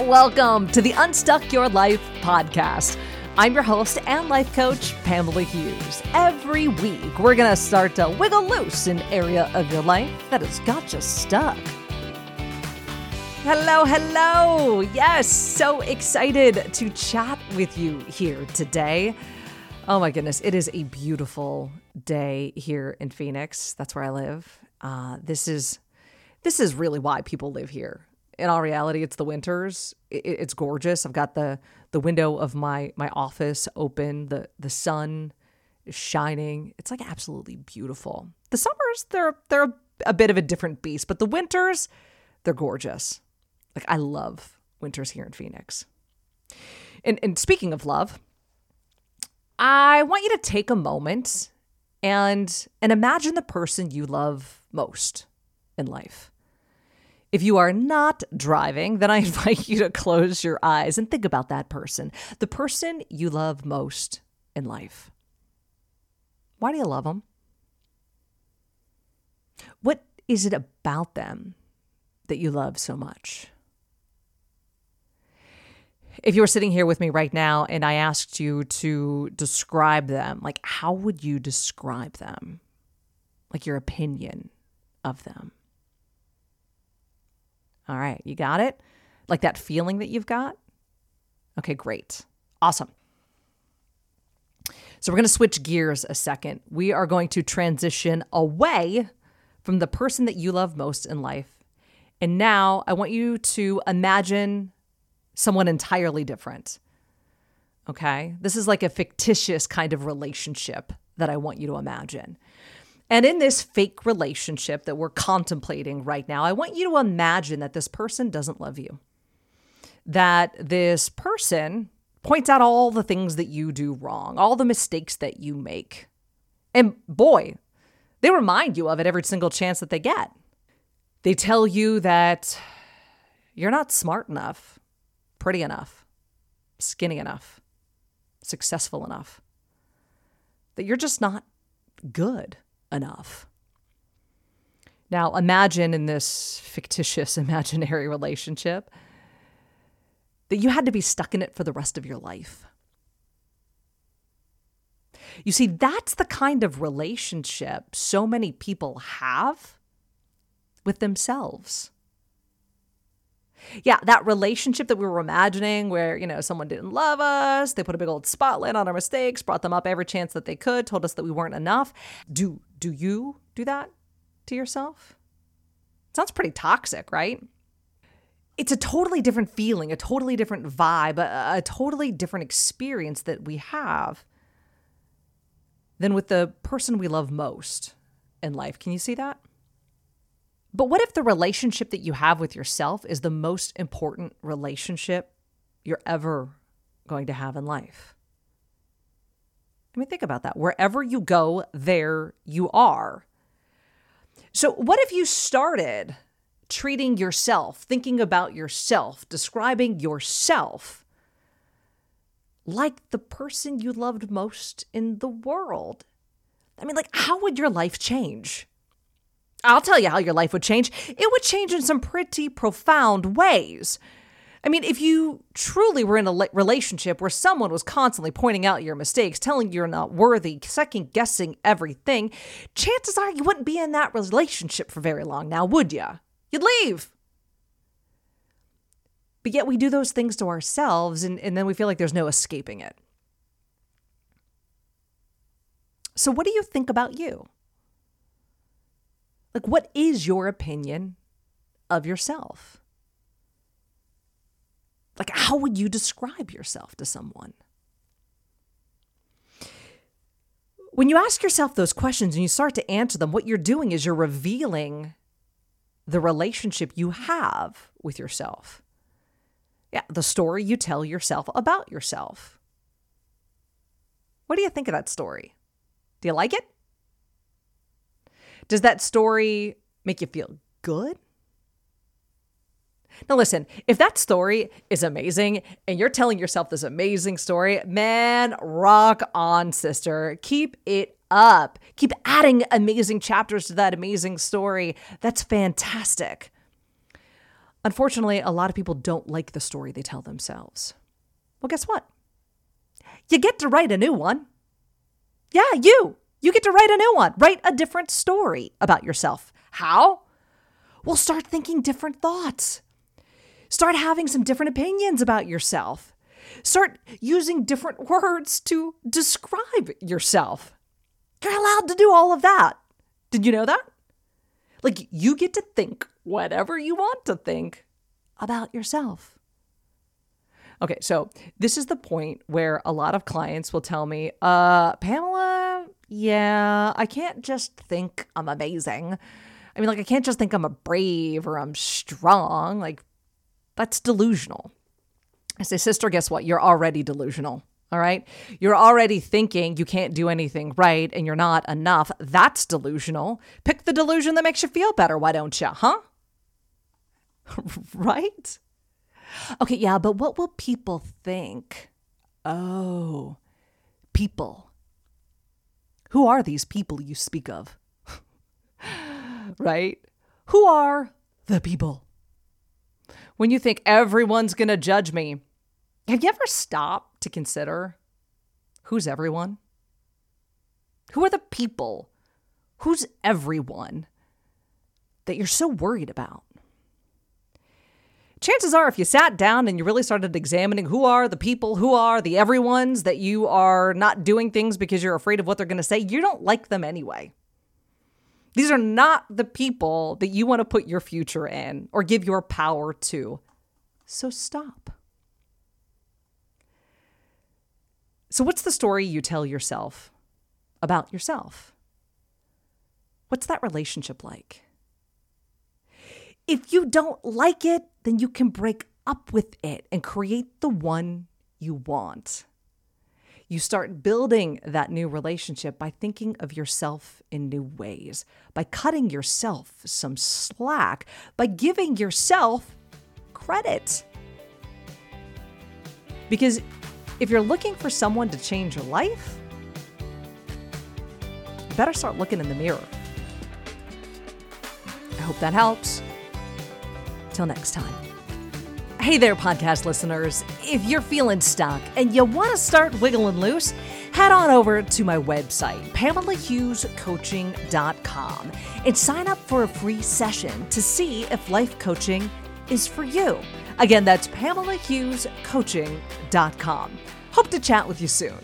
Welcome to the Unstuck Your Life podcast. I'm your host and life coach, Pamela Hughes. Every week, we're going to start to wiggle loose an area of your life that has got you stuck. Hello, hello. Yes, so excited to chat with you here today. Oh my goodness, it is a beautiful day here in Phoenix. That's where I live. Uh, this is this is really why people live here. In all reality, it's the winters. It, it's gorgeous. I've got the the window of my my office open. the The sun is shining. It's like absolutely beautiful. The summers they're they're a bit of a different beast, but the winters they're gorgeous. Like I love winters here in Phoenix. And and speaking of love, I want you to take a moment and and imagine the person you love most in life. If you are not driving, then I invite you to close your eyes and think about that person, the person you love most in life. Why do you love them? What is it about them that you love so much? If you were sitting here with me right now and I asked you to describe them, like how would you describe them? Like your opinion of them? All right, you got it? Like that feeling that you've got? Okay, great. Awesome. So we're going to switch gears a second. We are going to transition away from the person that you love most in life. And now I want you to imagine someone entirely different. Okay? This is like a fictitious kind of relationship that I want you to imagine. And in this fake relationship that we're contemplating right now, I want you to imagine that this person doesn't love you. That this person points out all the things that you do wrong, all the mistakes that you make. And boy, they remind you of it every single chance that they get. They tell you that you're not smart enough pretty enough, skinny enough, successful enough, that you're just not good enough. Now, imagine in this fictitious imaginary relationship that you had to be stuck in it for the rest of your life. You see, that's the kind of relationship so many people have with themselves. Yeah, that relationship that we were imagining where, you know, someone didn't love us, they put a big old spotlight on our mistakes, brought them up every chance that they could, told us that we weren't enough. Do do you do that to yourself? sounds pretty toxic, right? It's a totally different feeling, a totally different vibe, a, a totally different experience that we have than with the person we love most in life. Can you see that? But what if the relationship that you have with yourself is the most important relationship you're ever going to have in life? I mean, think about that. Wherever you go, there you are. So, what if you started treating yourself, thinking about yourself, describing yourself like the person you loved most in the world? I mean, like, how would your life change? I'll tell you how your life would change. It would change in some pretty profound ways. I mean, if you truly were in a relationship where someone was constantly pointing out your mistakes, telling you you're not worthy, second guessing everything, chances are you wouldn't be in that relationship for very long now, would you? You'd leave. But yet we do those things to ourselves and, and then we feel like there's no escaping it. So, what do you think about you? Like, what is your opinion of yourself? Like, how would you describe yourself to someone? When you ask yourself those questions and you start to answer them, what you're doing is you're revealing the relationship you have with yourself. Yeah, the story you tell yourself about yourself. What do you think of that story? Do you like it? Does that story make you feel good? Now, listen, if that story is amazing and you're telling yourself this amazing story, man, rock on, sister. Keep it up. Keep adding amazing chapters to that amazing story. That's fantastic. Unfortunately, a lot of people don't like the story they tell themselves. Well, guess what? You get to write a new one. Yeah, you. You get to write a new one. Write a different story about yourself. How? Well, start thinking different thoughts. Start having some different opinions about yourself. Start using different words to describe yourself. You're allowed to do all of that. Did you know that? Like, you get to think whatever you want to think about yourself. Okay, so this is the point where a lot of clients will tell me, uh, Pamela, yeah, I can't just think I'm amazing. I mean, like, I can't just think I'm a brave or I'm strong. Like, that's delusional. I say, sister, guess what? You're already delusional. All right. You're already thinking you can't do anything right and you're not enough. That's delusional. Pick the delusion that makes you feel better. Why don't you? Huh? right? Okay. Yeah. But what will people think? Oh, people. Who are these people you speak of? right? Who are the people? When you think everyone's going to judge me, have you ever stopped to consider who's everyone? Who are the people? Who's everyone that you're so worried about? Chances are, if you sat down and you really started examining who are the people, who are the everyones that you are not doing things because you're afraid of what they're going to say, you don't like them anyway. These are not the people that you want to put your future in or give your power to. So stop. So, what's the story you tell yourself about yourself? What's that relationship like? If you don't like it, then you can break up with it and create the one you want. You start building that new relationship by thinking of yourself in new ways, by cutting yourself some slack, by giving yourself credit. Because if you're looking for someone to change your life, better start looking in the mirror. I hope that helps. Till next time. Hey there, podcast listeners. If you're feeling stuck and you want to start wiggling loose, head on over to my website, PamelaHughesCoaching.com, and sign up for a free session to see if life coaching is for you. Again, that's PamelaHughesCoaching.com. Hope to chat with you soon.